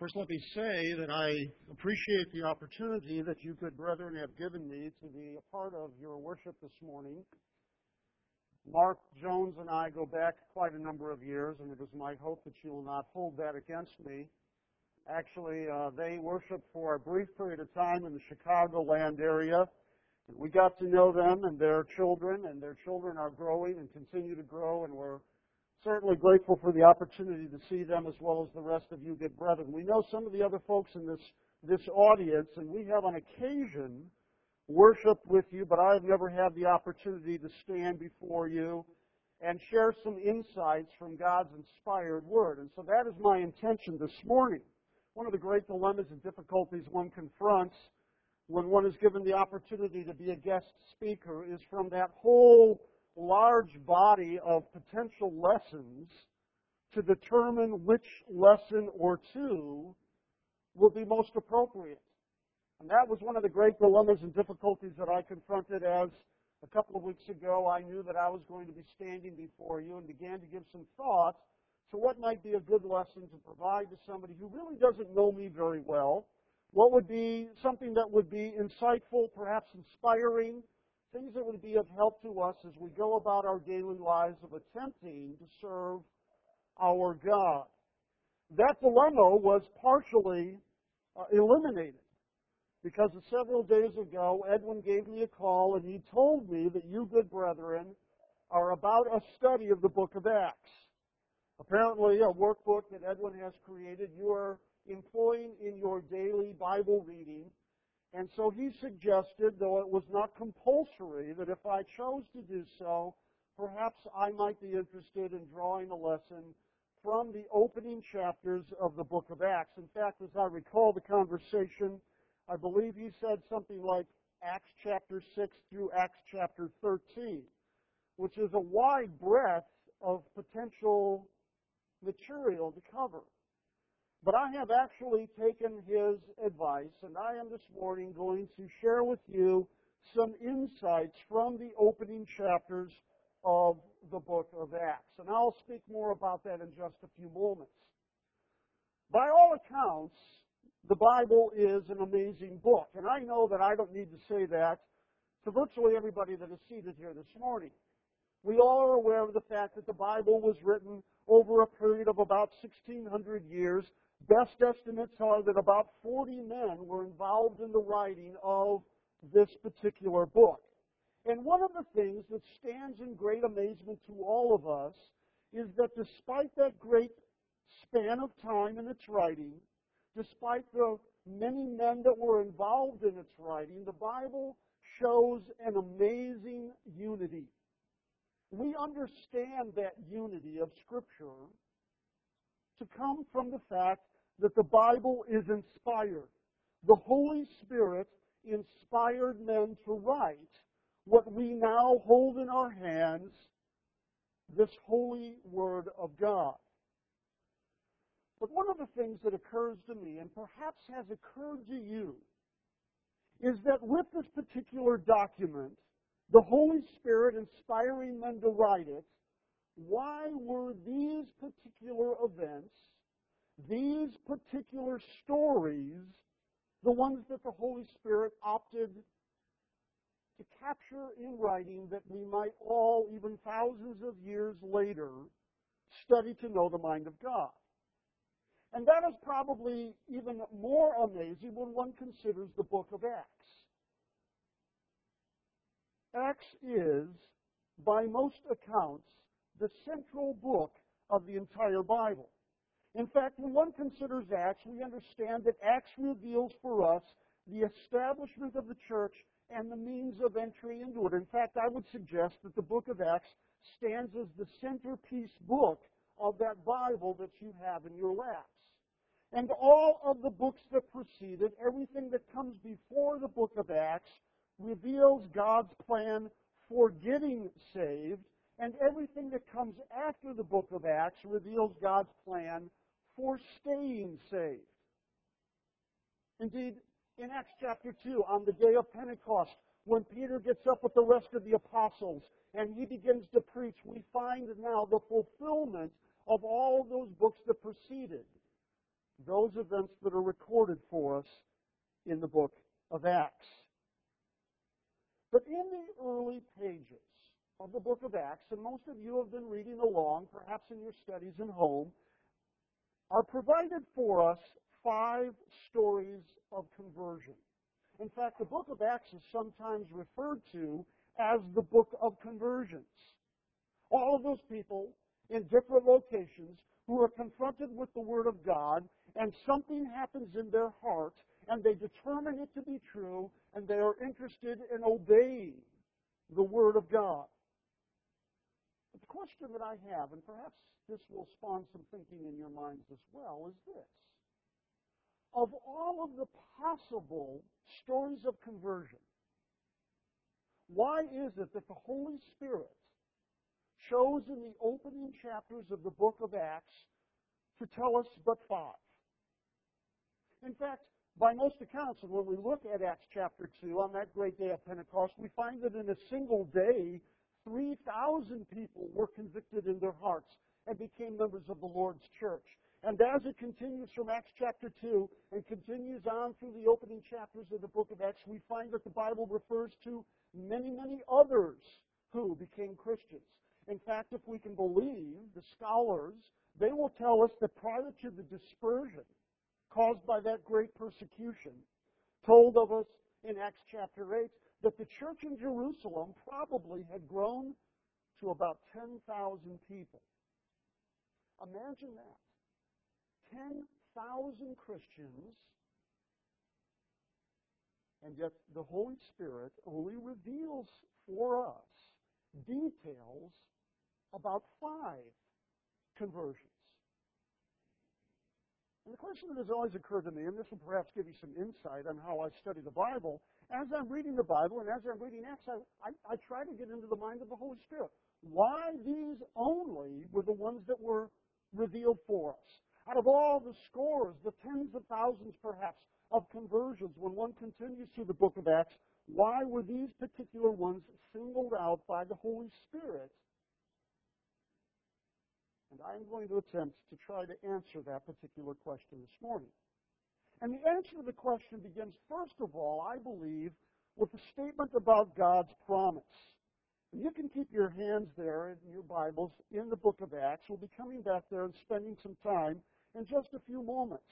First, let me say that I appreciate the opportunity that you good brethren have given me to be a part of your worship this morning. Mark Jones and I go back quite a number of years, and it is my hope that you will not hold that against me. Actually, uh, they worshiped for a brief period of time in the Chicagoland area. We got to know them and their children, and their children are growing and continue to grow, and we're certainly grateful for the opportunity to see them as well as the rest of you good brethren. We know some of the other folks in this, this audience, and we have on occasion worshiped with you, but I've never had the opportunity to stand before you and share some insights from God's inspired Word. And so that is my intention this morning. One of the great dilemmas and difficulties one confronts when one is given the opportunity to be a guest speaker is from that whole large body of potential lessons to determine which lesson or two will be most appropriate. And that was one of the great dilemmas and difficulties that I confronted as a couple of weeks ago I knew that I was going to be standing before you and began to give some thought to what might be a good lesson to provide to somebody who really doesn't know me very well. What would be something that would be insightful, perhaps inspiring, things that would be of help to us as we go about our daily lives of attempting to serve our God. That dilemma was partially uh, eliminated because several days ago Edwin gave me a call and he told me that you good brethren are about a study of the book of Acts. Apparently a workbook that Edwin has created you are employing in your daily Bible reading and so he suggested, though it was not compulsory, that if I chose to do so, perhaps I might be interested in drawing a lesson from the opening chapters of the book of Acts. In fact, as I recall the conversation, I believe he said something like Acts chapter 6 through Acts chapter 13, which is a wide breadth of potential material to cover. But I have actually taken his advice, and I am this morning going to share with you some insights from the opening chapters of the book of Acts. And I'll speak more about that in just a few moments. By all accounts, the Bible is an amazing book. And I know that I don't need to say that to virtually everybody that is seated here this morning. We all are aware of the fact that the Bible was written over a period of about 1600 years Best estimates are that about 40 men were involved in the writing of this particular book. And one of the things that stands in great amazement to all of us is that despite that great span of time in its writing, despite the many men that were involved in its writing, the Bible shows an amazing unity. We understand that unity of Scripture to come from the fact that the Bible is inspired. The Holy Spirit inspired men to write what we now hold in our hands, this holy Word of God. But one of the things that occurs to me, and perhaps has occurred to you, is that with this particular document, the Holy Spirit inspiring men to write it, why were these particular events these particular stories, the ones that the Holy Spirit opted to capture in writing that we might all, even thousands of years later, study to know the mind of God. And that is probably even more amazing when one considers the book of Acts. Acts is, by most accounts, the central book of the entire Bible. In fact, when one considers Acts, we understand that Acts reveals for us the establishment of the church and the means of entry into it. In fact, I would suggest that the book of Acts stands as the centerpiece book of that Bible that you have in your laps. And all of the books that precede it, everything that comes before the book of Acts, reveals God's plan for getting saved, and everything that comes after the book of Acts reveals God's plan for staying saved. Indeed, in Acts chapter 2, on the day of Pentecost, when Peter gets up with the rest of the apostles and he begins to preach, we find now the fulfillment of all those books that preceded. those events that are recorded for us in the book of Acts. But in the early pages of the book of Acts, and most of you have been reading along, perhaps in your studies at home, are provided for us five stories of conversion. In fact, the book of Acts is sometimes referred to as the book of conversions. All of those people in different locations who are confronted with the Word of God, and something happens in their heart, and they determine it to be true, and they are interested in obeying the Word of God. But the question that I have, and perhaps this will spawn some thinking in your minds as well, is this. Of all of the possible stories of conversion, why is it that the Holy Spirit chose in the opening chapters of the book of Acts to tell us but five? In fact, by most accounts, and when we look at Acts chapter 2 on that great day of Pentecost, we find that in a single day, 3,000 people were convicted in their hearts and became members of the Lord's church. And as it continues from Acts chapter 2 and continues on through the opening chapters of the book of Acts, we find that the Bible refers to many, many others who became Christians. In fact, if we can believe the scholars, they will tell us that prior to the dispersion caused by that great persecution, told of us in Acts chapter 8, that the church in Jerusalem probably had grown to about 10,000 people. Imagine that. 10,000 Christians, and yet the Holy Spirit only reveals for us details about five conversions. And the question that has always occurred to me, and this will perhaps give you some insight on how I study the Bible, as I'm reading the Bible and as I'm reading Acts, I, I, I try to get into the mind of the Holy Spirit. Why these only were the ones that were revealed for us? Out of all the scores, the tens of thousands perhaps, of conversions, when one continues through the book of Acts, why were these particular ones singled out by the Holy Spirit? And I'm going to attempt to try to answer that particular question this morning. And the answer to the question begins, first of all, I believe, with a statement about God's promise. You can keep your hands there in your Bibles in the book of Acts. We'll be coming back there and spending some time in just a few moments.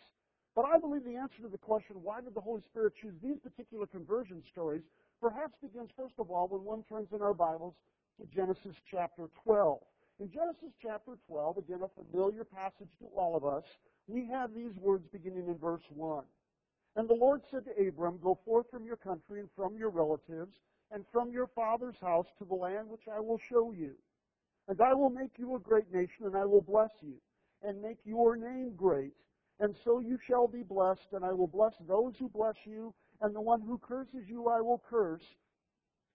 But I believe the answer to the question, why did the Holy Spirit choose these particular conversion stories, perhaps begins, first of all, when one turns in our Bibles to Genesis chapter 12. In Genesis chapter 12, again, a familiar passage to all of us, we have these words beginning in verse 1. And the Lord said to Abram, Go forth from your country and from your relatives and from your father's house to the land which I will show you. And I will make you a great nation, and I will bless you and make your name great. And so you shall be blessed, and I will bless those who bless you, and the one who curses you I will curse.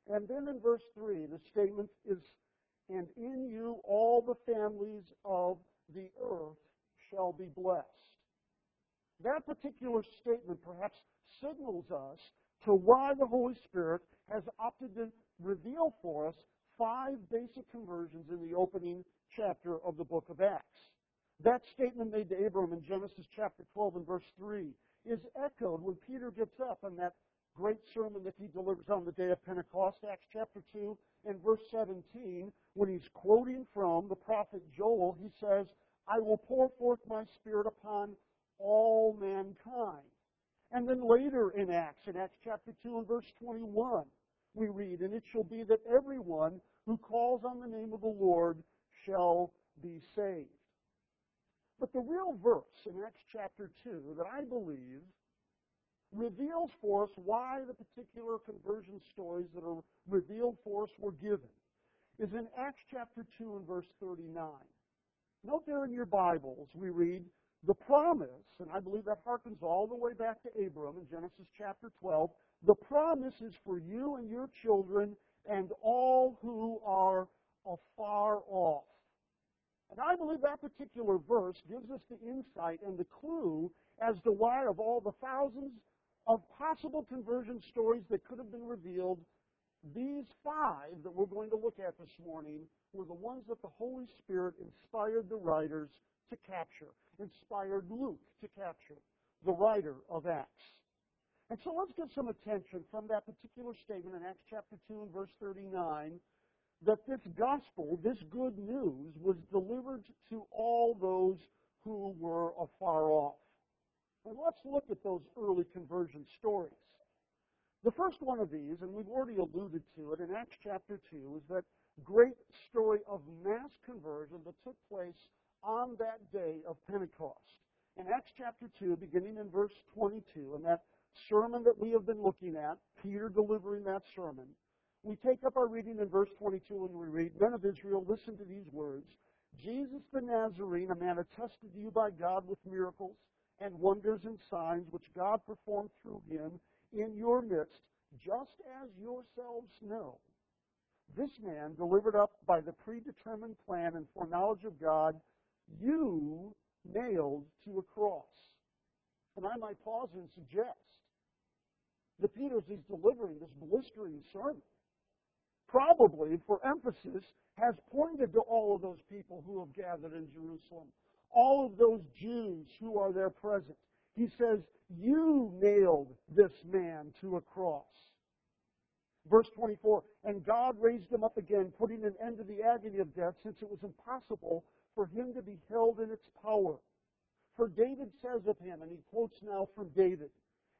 And then in verse 3, the statement is, And in you all the families of the earth shall be blessed. That particular statement perhaps signals us to why the Holy Spirit has opted to reveal for us five basic conversions in the opening chapter of the book of Acts. That statement made to Abram in Genesis chapter 12 and verse 3 is echoed when Peter gets up in that great sermon that he delivers on the day of Pentecost, Acts chapter 2 and verse 17, when he's quoting from the prophet Joel, he says, I will pour forth my spirit upon all mankind. And then later in Acts, in Acts chapter 2 and verse 21, we read, And it shall be that everyone who calls on the name of the Lord shall be saved. But the real verse in Acts chapter 2 that I believe reveals for us why the particular conversion stories that are revealed for us were given is in Acts chapter 2 and verse 39. Note there in your Bibles, we read, the promise, and I believe that harkens all the way back to Abram in Genesis chapter 12, the promise is for you and your children and all who are afar off. And I believe that particular verse gives us the insight and the clue as to why, of all the thousands of possible conversion stories that could have been revealed, these five that we're going to look at this morning were the ones that the Holy Spirit inspired the writers to capture. inspired Luke to capture, the writer of Acts. And so let's get some attention from that particular statement in Acts chapter 2 and verse 39 that this gospel, this good news, was delivered to all those who were afar off. And let's look at those early conversion stories. The first one of these, and we've already alluded to it in Acts chapter 2, is that great story of mass conversion that took place on that day of Pentecost. In Acts chapter 2, beginning in verse 22, and that sermon that we have been looking at, Peter delivering that sermon, we take up our reading in verse 22 and we read, Men of Israel, listen to these words. Jesus the Nazarene, a man attested to you by God with miracles and wonders and signs which God performed through him in your midst, just as yourselves know. This man, delivered up by the predetermined plan and foreknowledge of God, you nailed to a cross. And I might pause and suggest that Peter, as he's delivering this blistering sermon, probably for emphasis, has pointed to all of those people who have gathered in Jerusalem, all of those Jews who are there present. He says, You nailed this man to a cross. Verse 24, and God raised him up again, putting an end to the agony of death, since it was impossible for him to be held in its power. For David says of him, and he quotes now from David,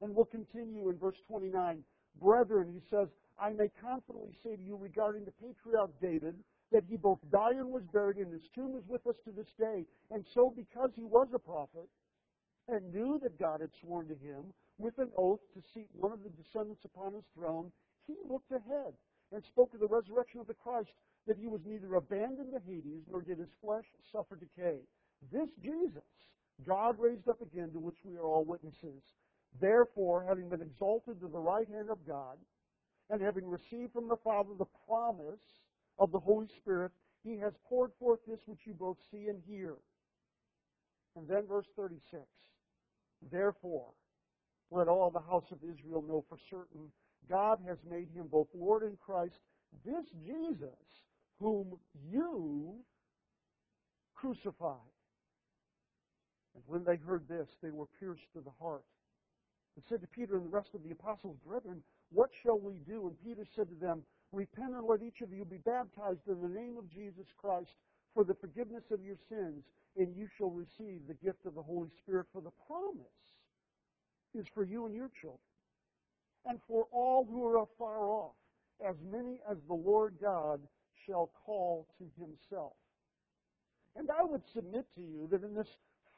and we'll continue in verse 29. Brethren, he says, I may confidently say to you regarding the patriarch David that he both died and was buried, and his tomb is with us to this day. And so, because he was a prophet and knew that God had sworn to him with an oath to seat one of the descendants upon his throne, he looked ahead and spoke of the resurrection of the Christ, that he was neither abandoned to Hades nor did his flesh suffer decay. This Jesus God raised up again, to which we are all witnesses. Therefore, having been exalted to the right hand of God, and having received from the Father the promise of the Holy Spirit, he has poured forth this which you both see and hear. And then verse 36. Therefore, let all the house of Israel know for certain God has made him both Lord and Christ, this Jesus, whom you crucified. And when they heard this, they were pierced to the heart. And said to Peter and the rest of the apostles, Brethren, what shall we do? And Peter said to them, Repent and let each of you be baptized in the name of Jesus Christ for the forgiveness of your sins, and you shall receive the gift of the Holy Spirit. For the promise is for you and your children, and for all who are afar off, as many as the Lord God shall call to himself. And I would submit to you that in this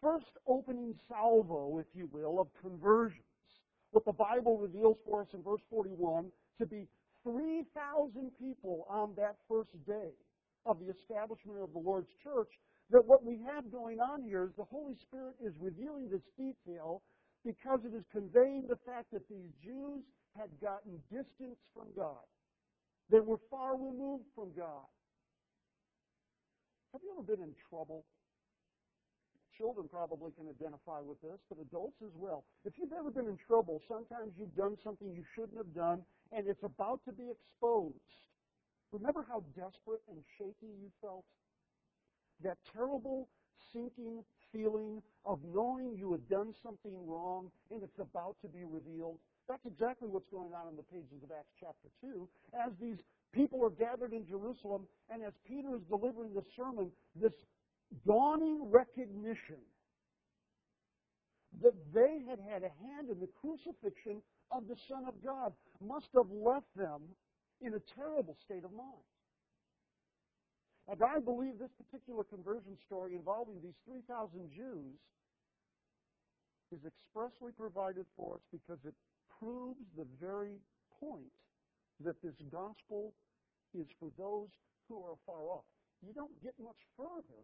first opening salvo, if you will, of conversions, what the Bible reveals for us in verse 41 to be 3,000 people on that first day of the establishment of the Lord's church, that what we have going on here is the Holy Spirit is revealing this detail because it is conveying the fact that these Jews had gotten distance from God. They were far removed from God. Have you ever been in trouble? Children probably can identify with this, but adults as well. If you've ever been in trouble, sometimes you've done something you shouldn't have done, and it's about to be exposed. Remember how desperate and shaky you felt? That terrible, sinking feeling of knowing you had done something wrong and it's about to be revealed. That's exactly what's going on in the pages of Acts chapter 2. As these people are gathered in Jerusalem, and as Peter is delivering the sermon, this dawning recognition that they had had a hand in the crucifixion of the Son of God must have left them in a terrible state of mind. And I believe this particular conversion story involving these 3,000 Jews is expressly provided for us because it proves the very point that this gospel is for those who are far off. You don't get much further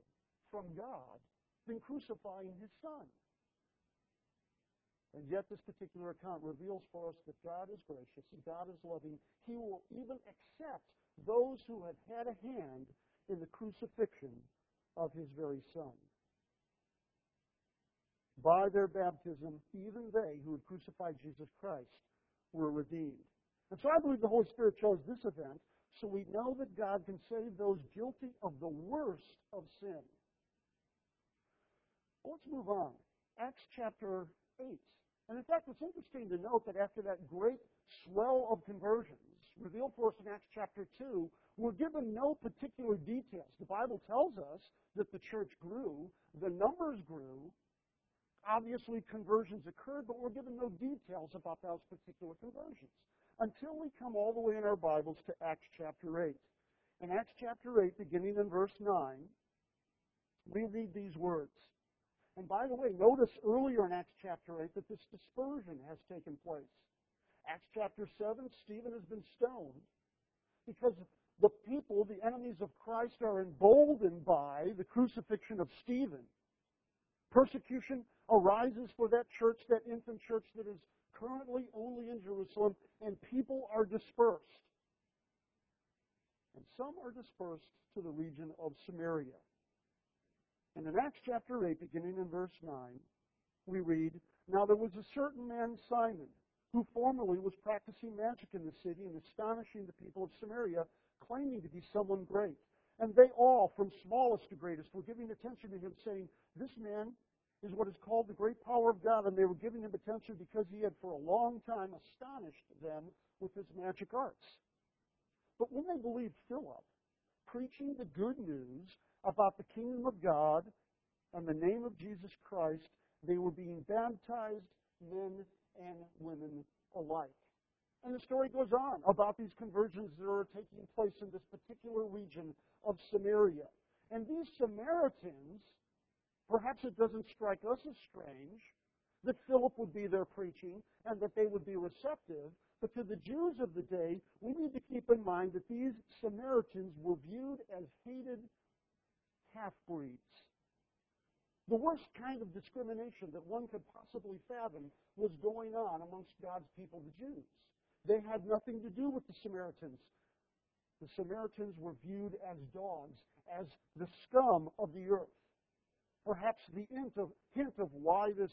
from God than crucifying his son. And yet, this particular account reveals for us that God is gracious and God is loving. He will even accept those who have had a hand in the crucifixion of his very son. By their baptism, even they who had crucified Jesus Christ were redeemed. And so I believe the Holy Spirit chose this event so we know that God can save those guilty of the worst of sin Let's move on. Acts chapter 8. And in fact, it's interesting to note that after that great swell of conversions revealed for us in Acts chapter 2, we're given no particular details. The Bible tells us that the church grew, the numbers grew, obviously conversions occurred, but we're given no details about those particular conversions until we come all the way in our Bibles to Acts chapter 8. In Acts chapter 8, beginning in verse 9, we read these words. And by the way, notice earlier in Acts chapter 8 that this dispersion has taken place. Acts chapter 7, Stephen has been stoned because the people, the enemies of Christ, are emboldened by the crucifixion of Stephen. Persecution arises for that church, that infant church that is currently only in Jerusalem, and people are dispersed. And some are dispersed to the region of Samaria. And in Acts chapter 8, beginning in verse 9, we read, Now there was a certain man, Simon, who formerly was practicing magic in the city and astonishing the people of Samaria, claiming to be someone great. And they all, from smallest to greatest, were giving attention to him, saying, This man is what is called the great power of God. And they were giving him attention because he had for a long time astonished them with his magic arts. But when they believed Philip, preaching the good news about the kingdom of God and the name of Jesus Christ, they were being baptized, men and women alike. And the story goes on about these conversions that are taking place in this particular region of Samaria. And these Samaritans, perhaps it doesn't strike us as strange that Philip would be there preaching and that they would be receptive, but to the Jews of the day, we need to keep in mind that these Samaritans were viewed as hated half breeds. The worst kind of discrimination that one could possibly fathom was going on amongst God's people, the Jews. They had nothing to do with the Samaritans. The Samaritans were viewed as dogs, as the scum of the earth. Perhaps the hint of, hint of why this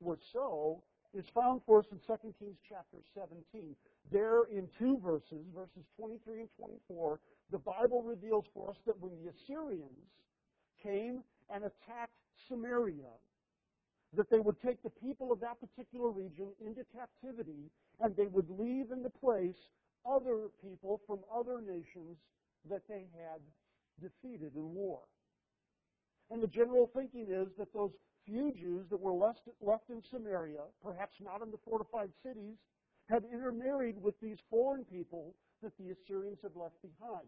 was so is found for us in 2 Kings chapter 17. There, in two verses, verses 23 and 24, the Bible reveals for us that when the Assyrians came and attacked Samaria, that they would take the people of that particular region into captivity and they would leave in the place other people from other nations that they had defeated in war. And the general thinking is that those few Jews that were left, left in Samaria, perhaps not in the fortified cities, had intermarried with these foreign people that the Assyrians had left behind.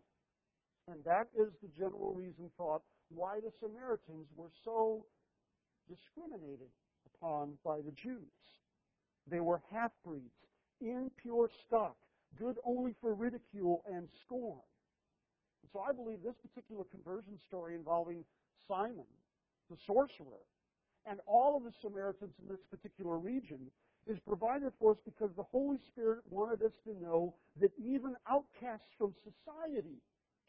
And that is the general reason thought why the Samaritans were so discriminated upon by the Jews. They were half breeds, impure stock, good only for ridicule and scorn. And so I believe this particular conversion story involving Simon, the sorcerer, and all of the Samaritans in this particular region is provided for us because the Holy Spirit wanted us to know that even outcasts from society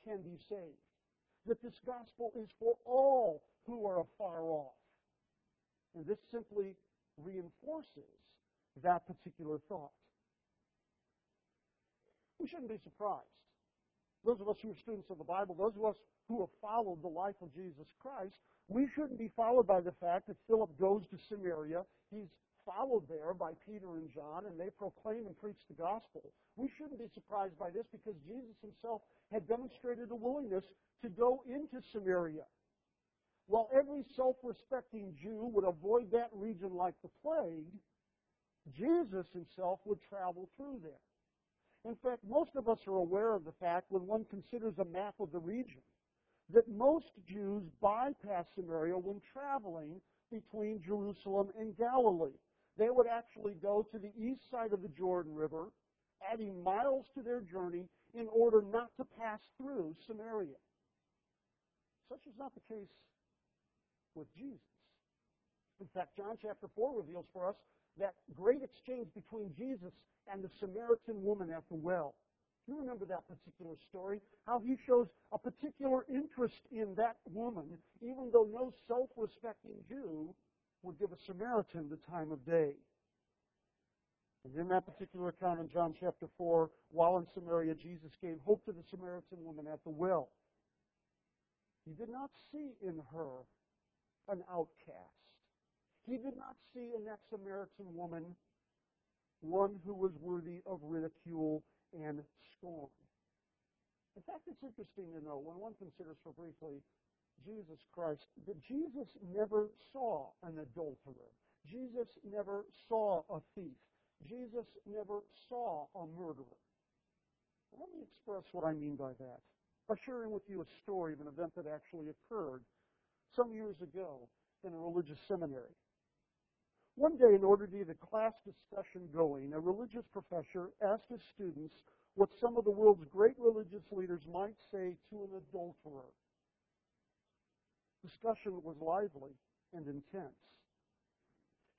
can be saved that this gospel is for all who are afar off. And this simply reinforces that particular thought. We shouldn't be surprised. Those of us who are students of the Bible, those of us who have followed the life of Jesus Christ, we shouldn't be followed by the fact that Philip goes to Samaria. He's followed there by Peter and John, and they proclaim and preach the gospel. We shouldn't be surprised by this because Jesus himself had demonstrated a willingness to go into Samaria. While every self respecting Jew would avoid that region like the plague, Jesus himself would travel through there. In fact, most of us are aware of the fact when one considers a map of the region that most Jews bypass Samaria when traveling between Jerusalem and Galilee. They would actually go to the east side of the Jordan River, adding miles to their journey in order not to pass through Samaria. Such is not the case with Jesus. In fact, John chapter 4 reveals for us that great exchange between Jesus and the Samaritan woman at the well. You remember that particular story? How he shows a particular interest in that woman, even though no self respecting Jew would give a Samaritan the time of day. And in that particular account in John chapter 4, while in Samaria, Jesus gave hope to the Samaritan woman at the well. He did not see in her an outcast. He did not see in that Samaritan woman one who was worthy of ridicule and scorn. In fact, it's interesting to know when one considers for briefly Jesus Christ that Jesus never saw an adulterer. Jesus never saw a thief. Jesus never saw a murderer. Let me express what I mean by that by sharing with you a story of an event that actually occurred some years ago in a religious seminary. One day, in order to get a class discussion going, a religious professor asked his students what some of the world's great religious leaders might say to an adulterer. Discussion was lively and intense.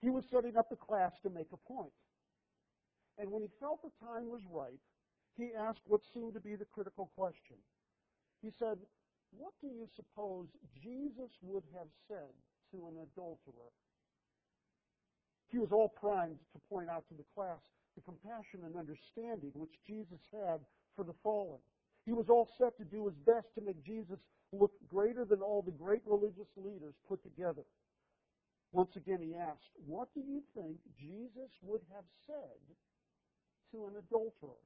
He was setting up the class to make a point. And when he felt the time was right, he asked what seemed to be the critical question. He said, What do you suppose Jesus would have said to an adulterer? He was all primed to point out to the class the compassion and understanding which Jesus had for the fallen. He was all set to do his best to make Jesus look greater than all the great religious leaders put together. Once again, he asked, What do you think Jesus would have said to an adulterer?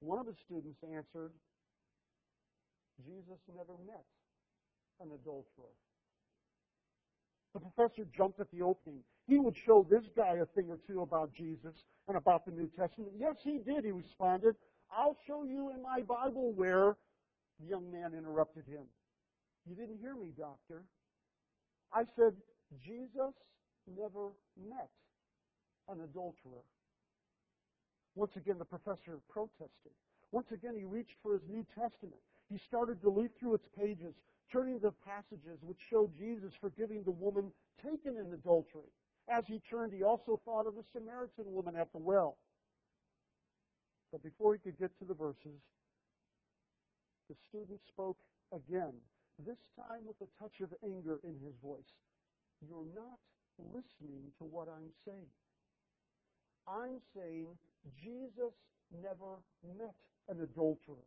One of the students answered, Jesus never met an adulterer. The professor jumped at the opening. He would show this guy a thing or two about Jesus and about the New Testament. Yes, he did, he responded. I'll show you in my Bible where. The young man interrupted him. You didn't hear me, doctor. I said, Jesus never met an adulterer. Once again, the professor protested. Once again, he reached for his New Testament. He started to leaf through its pages, turning to passages which showed Jesus forgiving the woman taken in adultery. As he turned, he also thought of the Samaritan woman at the well. But before he could get to the verses, the student spoke again, this time with a touch of anger in his voice. You're not listening to what I'm saying. I'm saying Jesus never met an adulterer.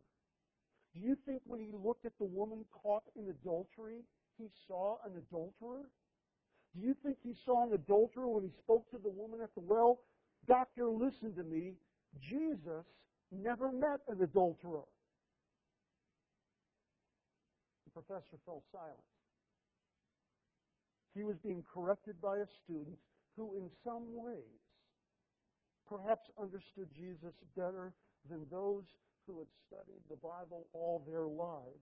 Do you think when he looked at the woman caught in adultery, he saw an adulterer? Do you think he saw an adulterer when he spoke to the woman at the well? Doctor, listen to me. Jesus never met an adulterer. The professor fell silent. He was being corrected by a student who, in some ways, perhaps understood Jesus better than those who had studied the Bible all their lives.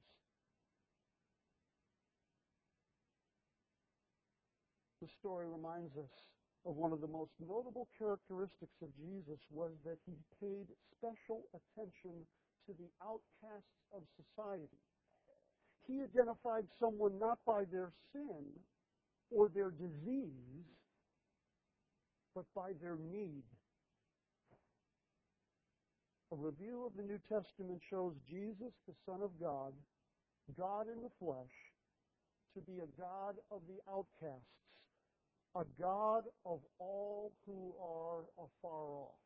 The story reminds us of one of the most notable characteristics of Jesus was that he paid special attention to the outcasts of society. He identified someone not by their sin or their disease, but by their need. A review of the New Testament shows Jesus, the Son of God, God in the flesh, to be a God of the outcasts, a God of all who are afar off.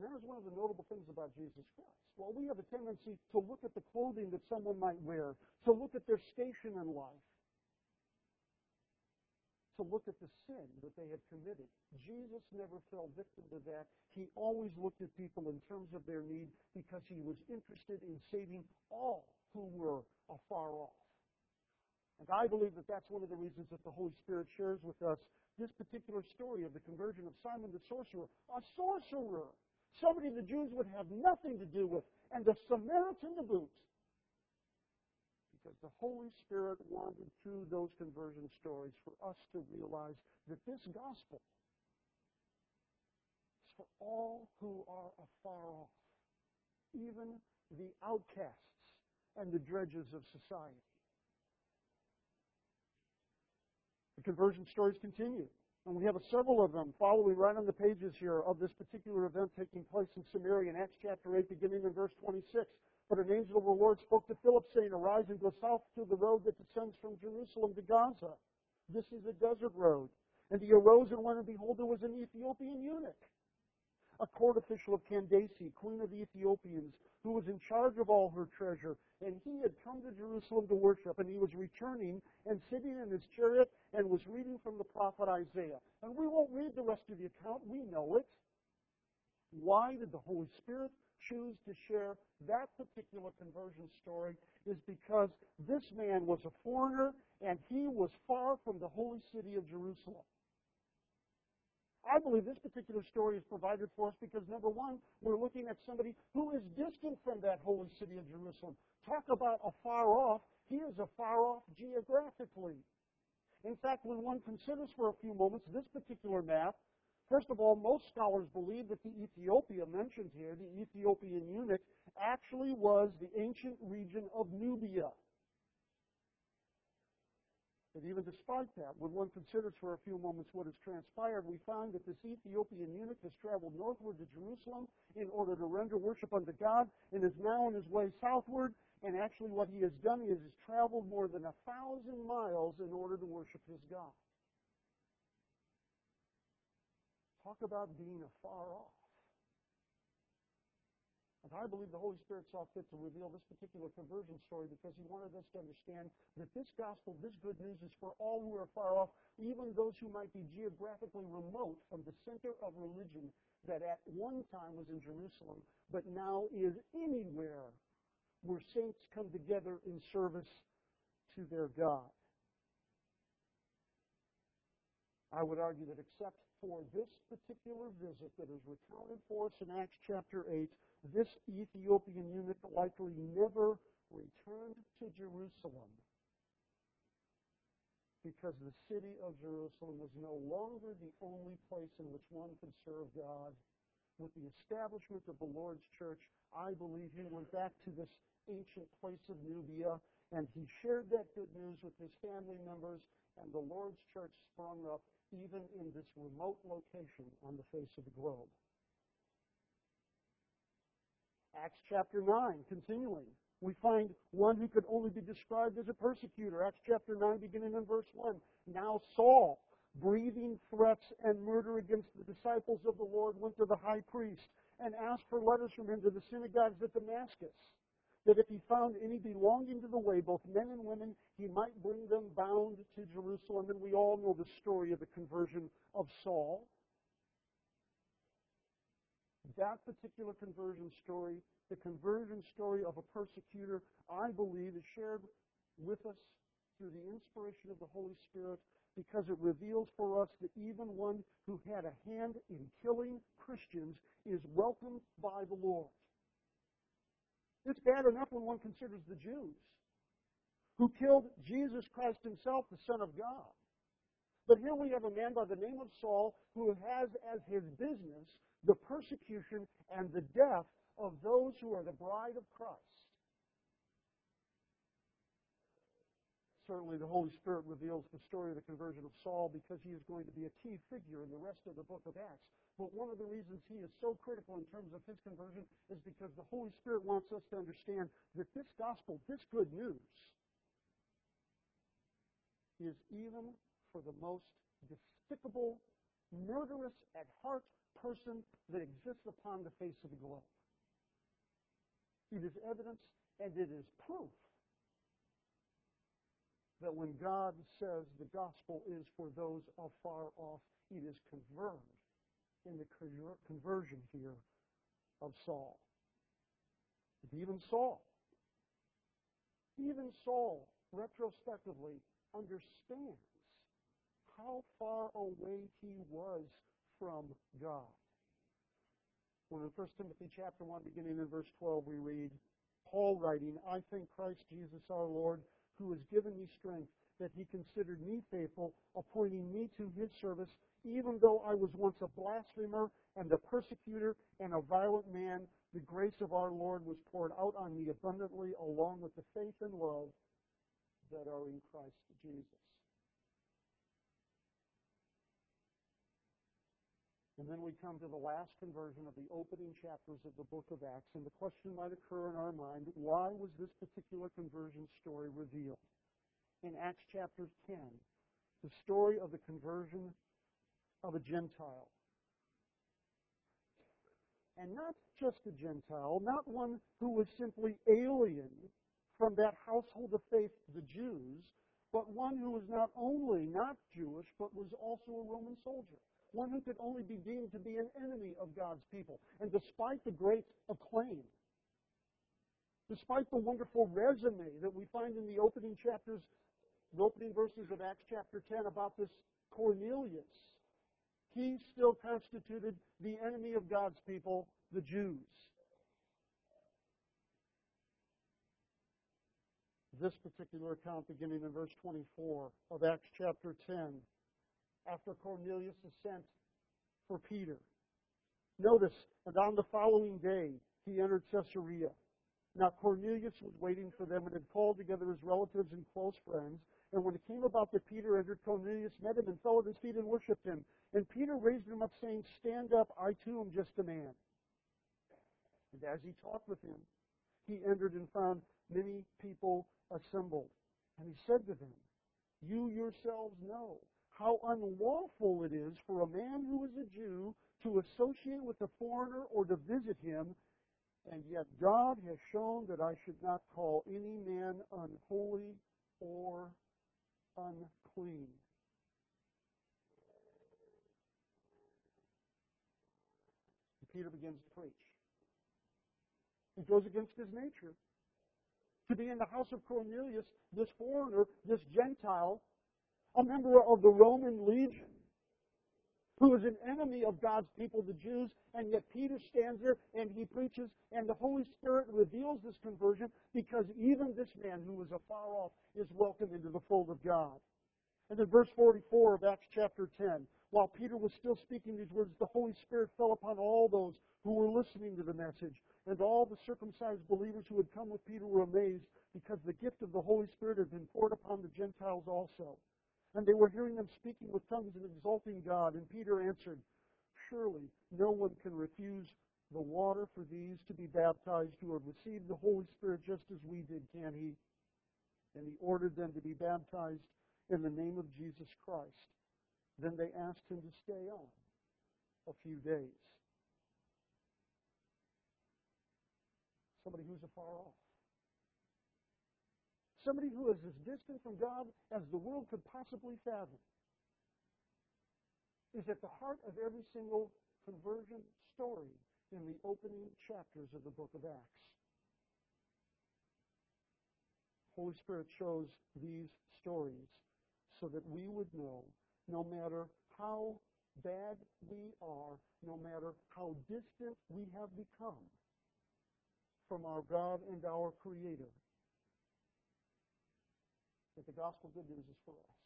That is one of the notable things about Jesus Christ. Well, we have a tendency to look at the clothing that someone might wear, to look at their station in life, to look at the sin that they had committed. Jesus never fell victim to that. He always looked at people in terms of their need because he was interested in saving all who were afar off. And I believe that that's one of the reasons that the Holy Spirit shares with us this particular story of the conversion of Simon the sorcerer. A sorcerer! Somebody the Jews would have nothing to do with, and a Samaritan to boot because the Holy Spirit wandered through those conversion stories for us to realize that this gospel is for all who are afar off, even the outcasts and the dredges of society. The conversion stories continue. And we have several of them following right on the pages here of this particular event taking place in Samaria in Acts chapter 8, beginning in verse 26. But an angel of the Lord spoke to Philip, saying, Arise and go south to the road that descends from Jerusalem to Gaza. This is a desert road. And he arose and went, and behold, there was an Ethiopian eunuch, a court official of Candace, queen of the Ethiopians, who was in charge of all her treasure. And he had come to Jerusalem to worship, and he was returning and sitting in his chariot and was reading from the prophet Isaiah. And we won't read the rest of the account, we know it. Why did the Holy Spirit choose to share that particular conversion story is because this man was a foreigner and he was far from the holy city of Jerusalem. I believe this particular story is provided for us because, number one, we're looking at somebody who is distant from that holy city of Jerusalem. Talk about a far off. He is a far off geographically. In fact, when one considers for a few moments this particular map, first of all, most scholars believe that the Ethiopia mentioned here, the Ethiopian eunuch, actually was the ancient region of Nubia. But even despite that, when one considers for a few moments what has transpired, we find that this Ethiopian eunuch has traveled northward to Jerusalem in order to render worship unto God and is now on his way southward. And actually, what he has done is he's traveled more than a thousand miles in order to worship his God. Talk about being afar off. And I believe the Holy Spirit saw fit to reveal this particular conversion story because he wanted us to understand that this gospel, this good news is for all who are far off, even those who might be geographically remote from the center of religion that at one time was in Jerusalem, but now is anywhere where saints come together in service to their God. I would argue that except for this particular visit that is recounted for us in Acts chapter 8, this Ethiopian eunuch likely never returned to Jerusalem because the city of Jerusalem was no longer the only place in which one could serve God. With the establishment of the Lord's church, I believe he went back to this ancient place of Nubia and he shared that good news with his family members, and the Lord's church sprung up even in this remote location on the face of the globe. Acts chapter 9, continuing. We find one who could only be described as a persecutor. Acts chapter 9, beginning in verse 1. Now Saul, breathing threats and murder against the disciples of the Lord, went to the high priest and asked for letters from him to the synagogues at Damascus, that if he found any belonging to the way, both men and women, he might bring them bound to Jerusalem. And we all know the story of the conversion of Saul that particular conversion story, the conversion story of a persecutor, I believe is shared with us through the inspiration of the Holy Spirit because it reveals for us that even one who had a hand in killing Christians is welcomed by the Lord. It's bad enough when one considers the Jews who killed Jesus Christ himself, the Son of God. But here we have a man by the name of Saul who has as his business the persecution and the death of those who are the bride of Christ. Certainly, the Holy Spirit reveals the story of the conversion of Saul because he is going to be a key figure in the rest of the book of Acts. But one of the reasons he is so critical in terms of his conversion is because the Holy Spirit wants us to understand that this gospel, this good news, is even for the most despicable, murderous at heart person that exists upon the face of the globe. It is evidence and it is proof that when God says the gospel is for those afar off, it is confirmed in the conversion here of Saul. Even Saul, even Saul, retrospectively, understands how far away he was from God. When in 1 Timothy chapter 1, beginning in verse 12, we read, Paul writing, I thank Christ Jesus our Lord, who has given me strength, that he considered me faithful, appointing me to his service, even though I was once a blasphemer and a persecutor and a violent man, the grace of our Lord was poured out on me abundantly, along with the faith and love that are in Christ Jesus. And then we come to the last conversion of the opening chapters of the book of Acts, and the question might occur in our mind, why was this particular conversion story revealed? In Acts chapter 10, the story of the conversion of a Gentile. and not just a Gentile, not one who was simply alien from that household of faith, the Jews, but one who was not only not Jewish, but was also a Roman soldier. One who could only be deemed to be an enemy of God's people. And despite the great acclaim, despite the wonderful resume that we find in the opening chapters, the opening verses of Acts chapter 10 about this Cornelius, he still constituted the enemy of God's people, the Jews. This particular account, beginning in verse 24 of Acts chapter 10, after Cornelius is sent for Peter. Notice, and on the following day, he entered Caesarea. Now Cornelius was waiting for them and had called together his relatives and close friends. And when it came about that Peter entered, Cornelius met him and fell at his feet and worshipped him. And Peter raised him up, saying, Stand up, I too am just a man. And as he talked with him, he entered and found many people assembled. And he said to them, You yourselves know how unlawful it is for a man who is a Jew to associate with a foreigner or to visit him, and yet God has shown that I should not call any man unholy or unclean. Peter begins to preach. He goes against his nature. To be in the house of Cornelius, this foreigner, this Gentile, a member of the Roman legion, who is an enemy of God's people, the Jews, and yet Peter stands there and he preaches, and the Holy Spirit reveals this conversion because even this man who was afar off is welcomed into the fold of God. And in verse 44 of Acts chapter 10, while Peter was still speaking these words, the Holy Spirit fell upon all those who were listening to the message. And all the circumcised believers who had come with Peter were amazed because the gift of the Holy Spirit had been poured upon the Gentiles also. And they were hearing them speaking with tongues and exalting God. And Peter answered, Surely no one can refuse the water for these to be baptized who have received the Holy Spirit just as we did, can he? And he ordered them to be baptized in the name of Jesus Christ. Then they asked him to stay on a few days. Somebody who's afar off somebody who is as distant from God as the world could possibly fathom, is at the heart of every single conversion story in the opening chapters of the book of Acts. Holy Spirit chose these stories so that we would know no matter how bad we are, no matter how distant we have become from our God and our Creator, that the gospel good news is for us.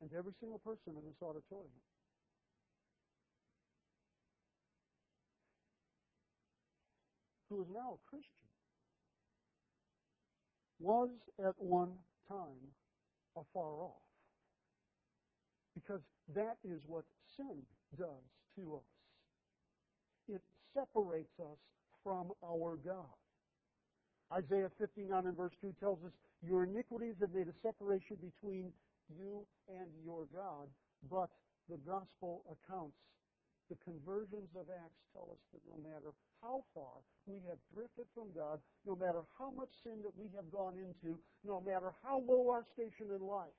And to every single person in this auditorium. Who is now a Christian was at one time afar off. Because that is what sin does to us. It separates us from our God. Isaiah 59 and verse 2 tells us, Your iniquities have made a separation between you and your God, but the gospel accounts, the conversions of Acts tell us that no matter how far we have drifted from God, no matter how much sin that we have gone into, no matter how low our station in life,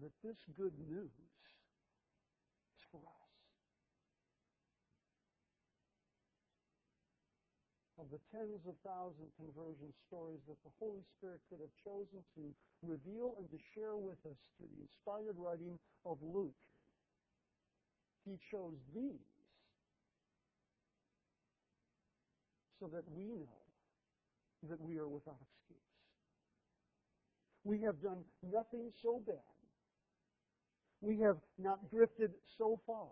that this good news is for us. Of the tens of thousands conversion stories that the Holy Spirit could have chosen to reveal and to share with us through the inspired writing of Luke, he chose these so that we know that we are without excuse. We have done nothing so bad. We have not drifted so far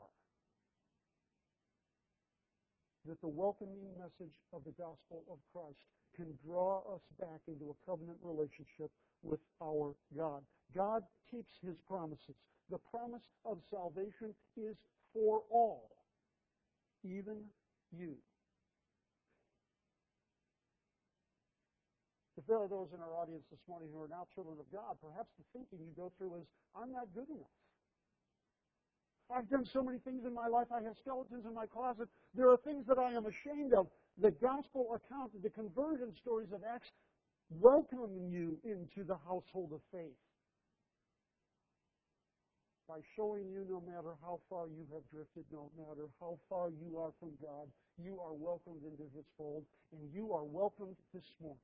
that the welcoming message of the gospel of Christ can draw us back into a covenant relationship with our God. God keeps his promises. The promise of salvation is for all, even you. If there are those in our audience this morning who are now children of God, perhaps the thinking you go through is, I'm not good enough. I've done so many things in my life. I have skeletons in my closet. There are things that I am ashamed of. The gospel account, the conversion stories of Acts welcome you into the household of faith by showing you no matter how far you have drifted, no matter how far you are from God, you are welcomed into His fold, and you are welcomed this morning.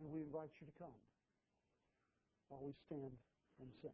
And we invite you to come while we stand and sing.